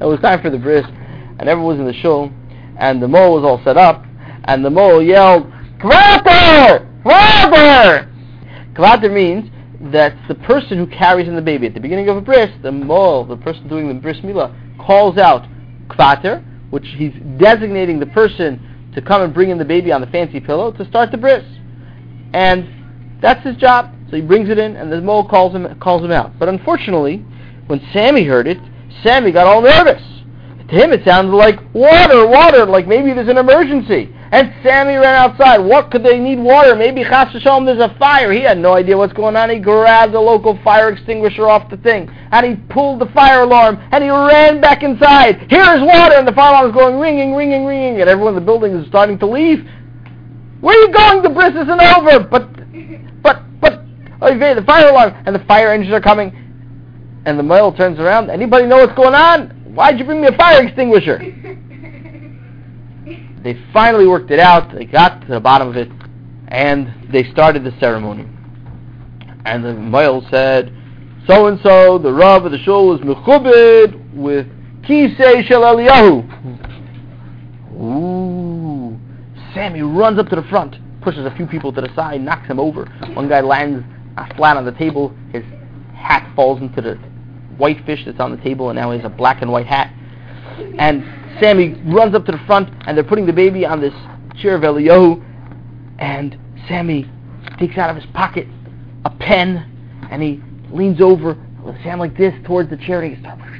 it was time for the bris, and everyone was in the shul, and the mohel was all set up, and the mohel yelled, Kvater! Kvater! Kvater means that the person who carries in the baby at the beginning of a bris, the mohel, the person doing the bris milah, calls out Kvater, which he's designating the person to come and bring in the baby on the fancy pillow to start the bris. And that's his job. So he brings it in, and the mohel calls him calls him out. But unfortunately, when Sammy heard it, Sammy got all nervous. To him, it sounded like water, water, like maybe there's an emergency. And Sammy ran outside. What could they need water? Maybe Chas Shalom, there's a fire. He had no idea what's going on. He grabbed the local fire extinguisher off the thing, and he pulled the fire alarm, and he ran back inside. Here's water, and the fire alarm is going ringing, ringing, ringing, and everyone in the building is starting to leave. Where are you going? The bris isn't over. But, but, but, oh, the fire alarm, and the fire engines are coming. And the mohel turns around. Anybody know what's going on? Why'd you bring me a fire extinguisher? they finally worked it out. They got to the bottom of it, and they started the ceremony. And the mohel said, so and so, the Rav of the shul was mechubed with kisei shel Eliyahu. Ooh. Sammy runs up to the front, pushes a few people to the side, knocks him over. One guy lands uh, flat on the table. His hat falls into the white fish that's on the table, and now he has a black and white hat. And Sammy runs up to the front, and they're putting the baby on this chair of Eliyahu, and Sammy takes out of his pocket a pen, and he leans over with his hand like this towards the chair, and he starts.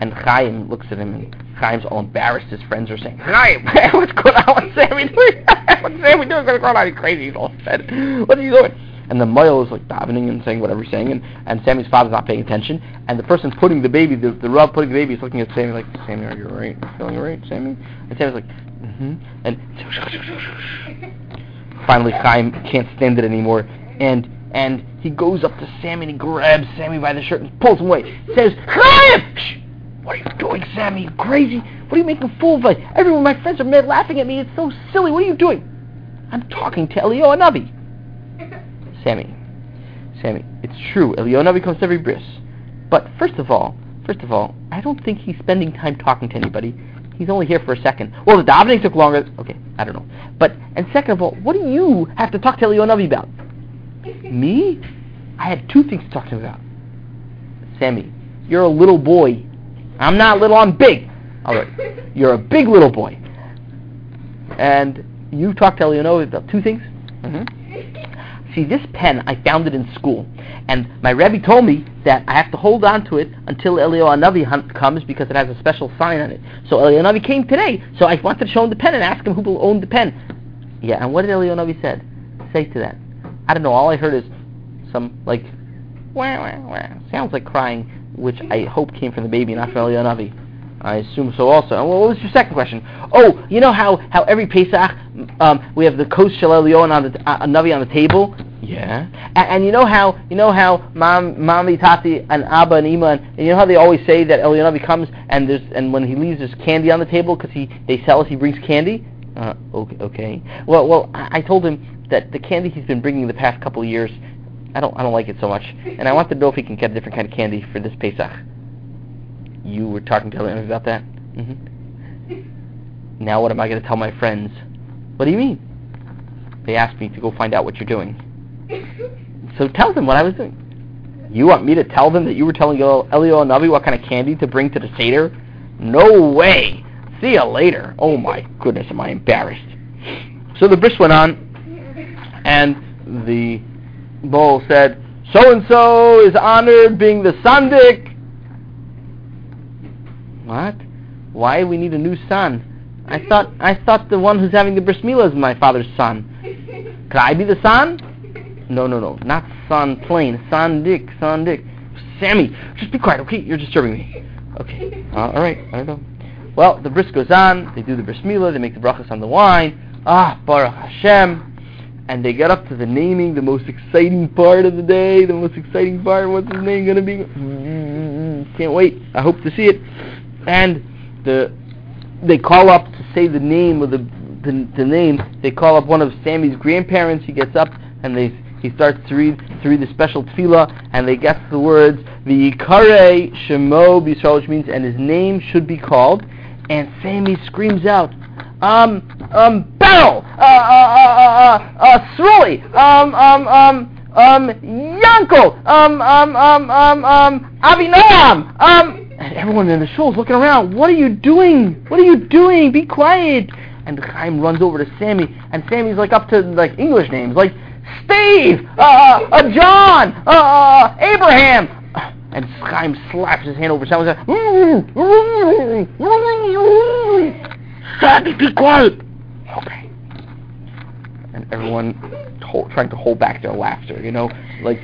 And Chaim looks at him, and Chaim's all embarrassed. His friends are saying, Chaim, what's going on? What's Sammy doing? what's Sammy doing? What's going on? He's crazy. He's all fed. What's he doing? And the mohel is like davening and saying whatever he's saying, and, and Sammy's father's not paying attention, and the person putting the baby, the, the Rav putting the baby, is looking at Sammy like, Sammy, are you alright? Feeling alright, Sammy? And Sammy's like, mm-hmm. And finally Chaim can't stand it anymore, and and he goes up to Sammy and he grabs Sammy by the shirt and pulls him away. He says, Chaim! What are you doing, Sammy? You crazy? What are you making a fool of? Everyone, my friends are mad laughing at me. It's so silly. What are you doing? I'm talking to Eliyahu Navi. Sammy, Sammy, it's true. Eliyahu Navi comes to every bris. But first of all, first of all, I don't think he's spending time talking to anybody. He's only here for a second. Well, the davening took longer. Okay, I don't know. But and second of all, what do you have to talk to Eliyahu Navi about? Me? I had two things to talk to him about. Sammy, you're a little boy. I'm not little. I'm big. All right, you're a big little boy. And you talked to Eliyahu Navi about two things. Mm-hmm. See, this pen, I found it in school. And my Rebbe told me that I have to hold on to it until Eliyahu Navi comes because it has a special sign on it. So Eliyahu Navi came today. So I wanted to show him the pen and ask him who will own the pen. Yeah, and what did Eliyahu Navi said? Say to that? I don't know. All I heard is some, like, wah, wah, wah. Sounds like crying, which I hope came from the baby, not from Eliyahu Navi. I assume so also. And what was your second question? Oh, you know how, how every Pesach um, we have the Kos Shel Elyon on the uh, Navi on the table? Yeah. And, and, you know how you know how mom, mommy, tati, and abba and ima, and, and you know how they always say that Eliyahu Navi comes and there's and when he leaves there's candy on the table because he they sell us he brings candy. Uh, okay, okay. Well, well, I, I told him that the candy he's been bringing the past couple of years, I don't I don't like it so much, and I want to know if he can get a different kind of candy for this Pesach. You were talking to him about that? Mm-hmm. Now what am I going to tell my friends? What do you mean? They asked me to go find out what you're doing. So tell them what I was doing. You want me to tell them that you were telling Elio and Navi what kind of candy to bring to the Seder? No way! See you later. Oh my goodness, am I embarrassed. So the bris went on, and the bull said, so-and-so is honored being the sandik what? Why we need a new son? I thought I thought the one who's having the bris milah is my father's son. Could I be the son? No, no, no, not son plain. Son Dick, son Dick. Sammy, just be quiet, okay? You're disturbing me. Okay, uh, all right, I don't know. Well, the bris goes on. They do the bris milah. They make the brachas on the wine. Ah, Baruch Hashem. And they get up to the naming, the most exciting part of the day. The most exciting part. What's his name gonna be? Mm-hmm. Can't wait. I hope to see it and the they call up to say the name of the, the the name. They call up one of Sammy's grandparents. He gets up and they he starts to read to read the special tefillah, and they get the words V'yikarei Shemo B'Yisrael, which means, and his name should be called. And Sammy screams out, um, um, Beryl, uh, uh, uh, uh, uh, Sruli, um, um, um, um, Yankel, um, um, um, um, um, Avinoam, um, and everyone in the shul is looking around. What are you doing? What are you doing? Be quiet. And Chaim runs over to Sammy, and Sammy's like up to like English names, like Steve, uh, uh, uh John, uh, uh, Abraham. And Chaim slaps his hand over Sammy's head. Sammy, be quiet. Okay. And everyone hold, trying to hold back their laughter, you know, like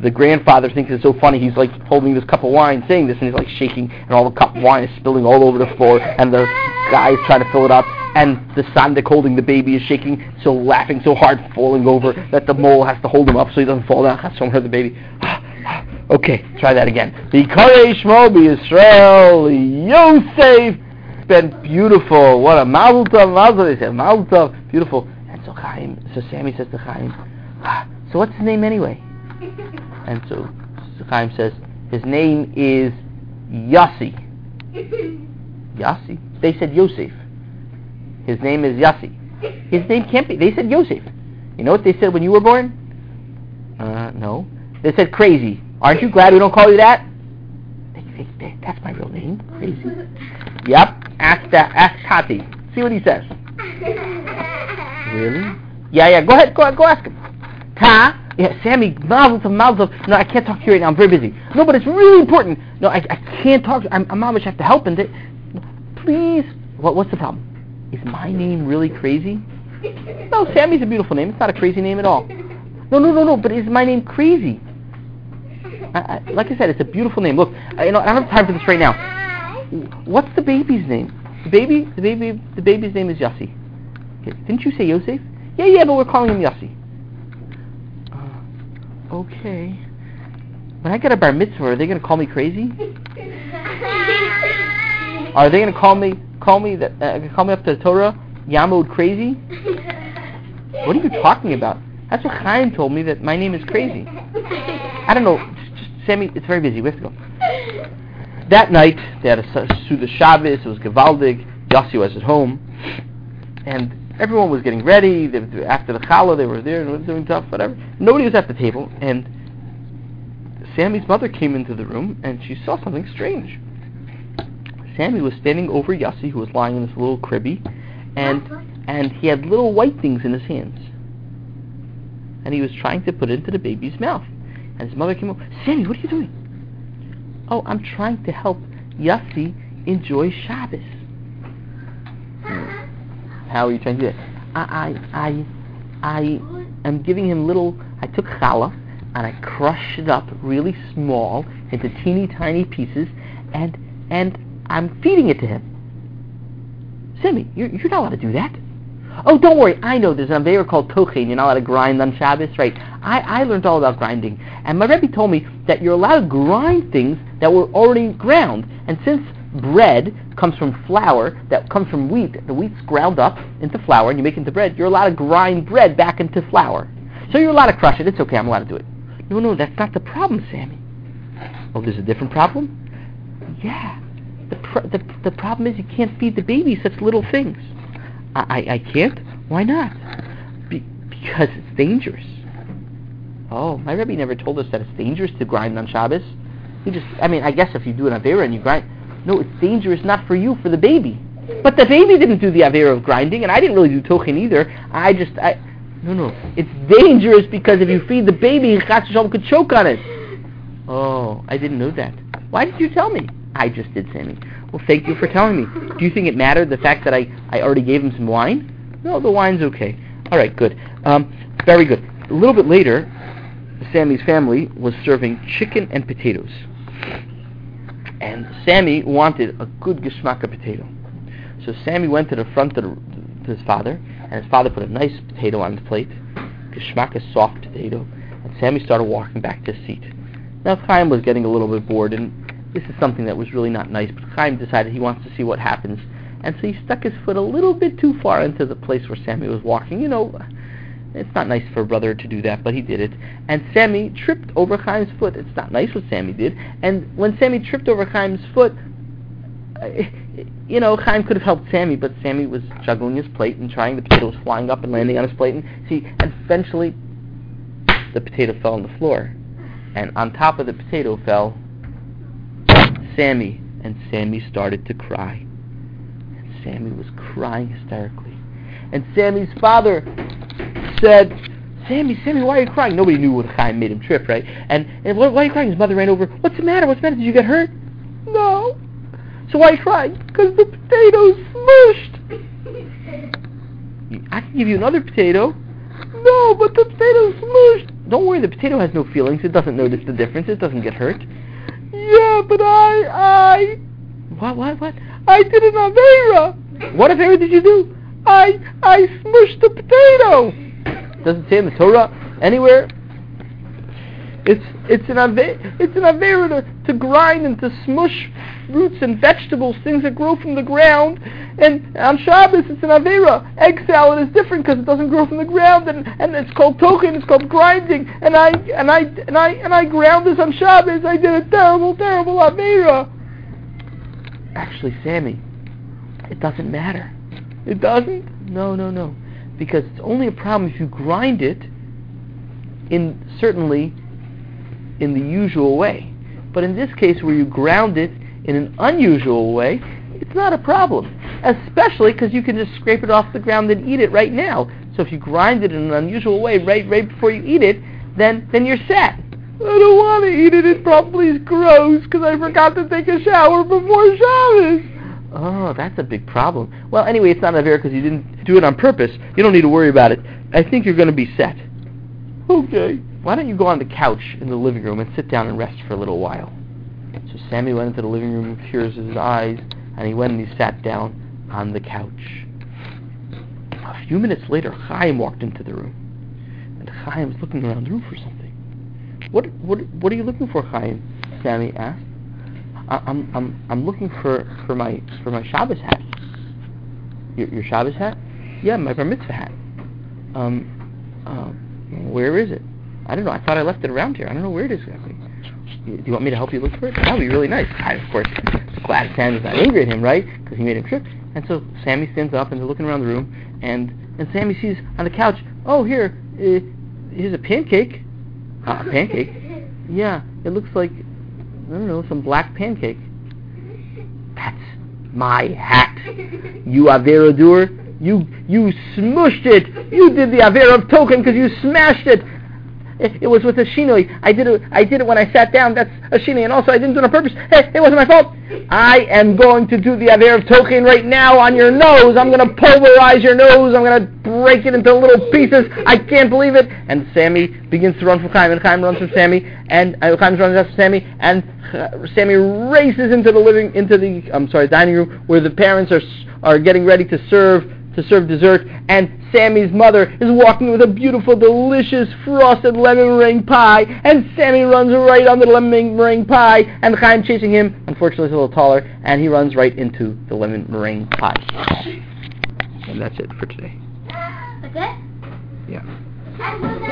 the grandfather thinks it's so funny. He's like holding this cup of wine, saying this, and he's like shaking, and all the cup of wine is spilling all over the floor, and the guy's trying to fill it up, and the sandik holding the baby is shaking, so laughing so hard, falling over, that the mohel has to hold him up so he doesn't fall down. Someone heard the baby. okay, try that again. The Mobi Israel Yosef. Been beautiful. What a mazel tov. They said mazel tov, beautiful. And so Chaim, so Sammy says to Chaim, so what's his name anyway? And so Chaim says, his name is Yossi. Yossi? They said Yosef. His name is Yossi. His name can't be. They said Yosef. You know what they said when you were born? Uh, no. They said crazy. Aren't you glad we don't call you that? They, they, that's my real name. Crazy. Yep. Ask that. Ask Tati. See what he says. Really? Yeah, yeah. Go ahead. Go, go ask him. Ta yeah, Sammy, mazel tov, mazel tov. No, I can't talk to you right now. I'm very busy. No, but it's really important. No, I, I can't talk. To, I'm, I'm mamish have to help. in And please, what, what's the problem? Is my name really crazy? No, Sammy's a beautiful name. It's not a crazy name at all. No, no, no, no. But is my name crazy? I, I, like I said, it's a beautiful name. Look, I, you know, I don't have time for this right now. What's the baby's name? The baby, the baby, the baby's name is Yossi. Okay. Didn't you say Yosef? Yeah, yeah, but we're calling him Yossi. Okay. When I get a bar mitzvah, are they going to call me crazy? Are they going to call me call me that uh, call me up to the Torah Yamod crazy? What are you talking about? That's what Chaim told me that my name is crazy. I don't know. Just, just Sammy, it's very busy. We have to go. That night, they had a the Shabbos. It was Gavaldig. Yossi was at home, and everyone was getting ready. They, after the challah, they were there and doing stuff, whatever. Nobody was at the table, and Sammy's mother came into the room, and she saw something strange. Sammy was standing over Yossi, who was lying in this little cribby, and and he had little white things in his hands, and he was trying to put it into the baby's mouth. And his mother came over. Sammy, what are you doing? Oh, I'm trying to help Yossi enjoy Shabbos. How are you trying to do that? I, I, I, I am giving him little. I took challah and I crushed it up really small into teeny tiny pieces, and and I'm feeding it to him. Sammy, you're, you're not allowed to do that. Oh, don't worry. I know there's an Aveira called Tochin. You're not allowed to grind on Shabbos, right? I, I learned all about grinding. And my Rebbe told me that you're allowed to grind things that were already ground. And since bread comes from flour that comes from wheat. The wheat's ground up into flour and you make it into bread. You're allowed to grind bread back into flour. So you're allowed to crush it. It's okay. I'm allowed to do it. No, no, that's not the problem, Sammy. Oh, there's a different problem? Yeah. The, pr- the, the problem is you can't feed the baby such little things. I, I, I can't? Why not? Be- because it's dangerous. Oh, my Rebbe never told us that it's dangerous to grind on Shabbos. He just, I mean, I guess if you do an Avera and you grind, no, it's dangerous not for you, for the baby. But the baby didn't do the avera of grinding, and I didn't really do tochin either. I just, I, no, no. It's dangerous because if you feed the baby, Chas could choke on it. Oh, I didn't know that. Why did you tell me? I just did, Sammy. Well, thank you for telling me. Do you think it mattered, the fact that I, I already gave him some wine? No, the wine's okay. All right, good. Um, very good. A little bit later, Sammy's family was serving chicken and potatoes. And Sammy wanted a good geschmacka potato. So Sammy went to the front of the, to his father, and his father put a nice potato on his plate, geschmacka soft potato, and Sammy started walking back to his seat. Now Chaim was getting a little bit bored, and this is something that was really not nice, but Chaim decided he wants to see what happens, and so he stuck his foot a little bit too far into the place where Sammy was walking. You know, It's not nice for a brother to do that, but he did it. And Sammy tripped over Chaim's foot. It's not nice what Sammy did. And when Sammy tripped over Chaim's foot, you know, Chaim could have helped Sammy, but Sammy was juggling his plate and trying. The potato was flying up and landing on his plate. And see, and eventually, the potato fell on the floor, and on top of the potato fell Sammy, and Sammy started to cry. And Sammy was crying hysterically. And Sammy's father said, Sammy, Sammy, why are you crying? Nobody knew what Chaim made him trip, right? And, and why, why are you crying? His mother ran over. What's the matter? What's the matter? Did you get hurt? No. So why are you crying? Because the potato's smushed. I can give you another potato. No, but the potato's smushed. Don't worry, the potato has no feelings. It doesn't notice the difference. It doesn't get hurt. Yeah, but I, I... What, what, what? I did an Avera. What Avera did you do? I, I smushed the potato. Doesn't say in the Torah anywhere. It's, it's an Avera, it's an Avera to, to grind and to smush fruits and vegetables, things that grow from the ground. And on Shabbos, it's an Avera. Egg salad is different because it doesn't grow from the ground, and, and it's called tochin. It's called grinding. And I and I and I and I ground this on Shabbos. I did a terrible, terrible Avera. Actually, Sammy, it doesn't matter. It doesn't. No, no, no, because it's only a problem if you grind it in certainly in the usual way. But in this case, where you ground it in an unusual way, it's not a problem. Especially because you can just scrape it off the ground and eat it right now. So if you grind it in an unusual way right right before you eat it, then then you're set. I don't want to eat it. It probably is gross because I forgot to take a shower before Shabbos. Oh, that's a big problem. Well, anyway, it's not a because you didn't do it on purpose. You don't need to worry about it. I think you're going to be set. Okay. Why don't you go on the couch in the living room and sit down and rest for a little while? So Sammy went into the living room, with tears in his eyes, and he went and he sat down on the couch. A few minutes later, Chaim walked into the room, and Chaim was looking around the room for something. What what what are you looking for, Chaim? Sammy asked. I, I'm I'm I'm looking for for my for my Shabbos hat. Your your Shabbos hat? Yeah, my bar mitzvah hat. Um, um, where is it? I don't know. I thought I left it around here. I don't know where it is exactly. Do you want me to help you look for it? That would be really nice. I, of course, glad Sammy's not angry at him, right? Because he made him trip. And so Sammy stands up and they're looking around the room, and and Sammy sees on the couch, oh here, uh, here's a pancake. Uh, a pancake? Yeah, it looks like I don't know some black pancake. That's my hat. You Avera doer. You you smushed it. You did the Avera of tochin because you smashed it. It, it was with a shinoi. I did it. I did it when I sat down. That's a shinoi, and also I didn't do it on purpose. Hey, it wasn't my fault. I am going to do the aver of tochin right now on your nose. I'm going to pulverize your nose. I'm going to break it into little pieces. I can't believe it. And Sammy begins to run from Chaim, and Chaim runs from Sammy, and uh, Chaim runs after Sammy, and uh, Sammy races into the living, into the I'm sorry, dining room where the parents are are getting ready to serve to serve dessert, and Sammy's mother is walking with a beautiful, delicious frosted lemon meringue pie, and Sammy runs right under the lemon meringue pie, and Chaim chasing him. Unfortunately, he's a little taller, and he runs right into the lemon meringue pie. And that's it for today. Okay? Yeah.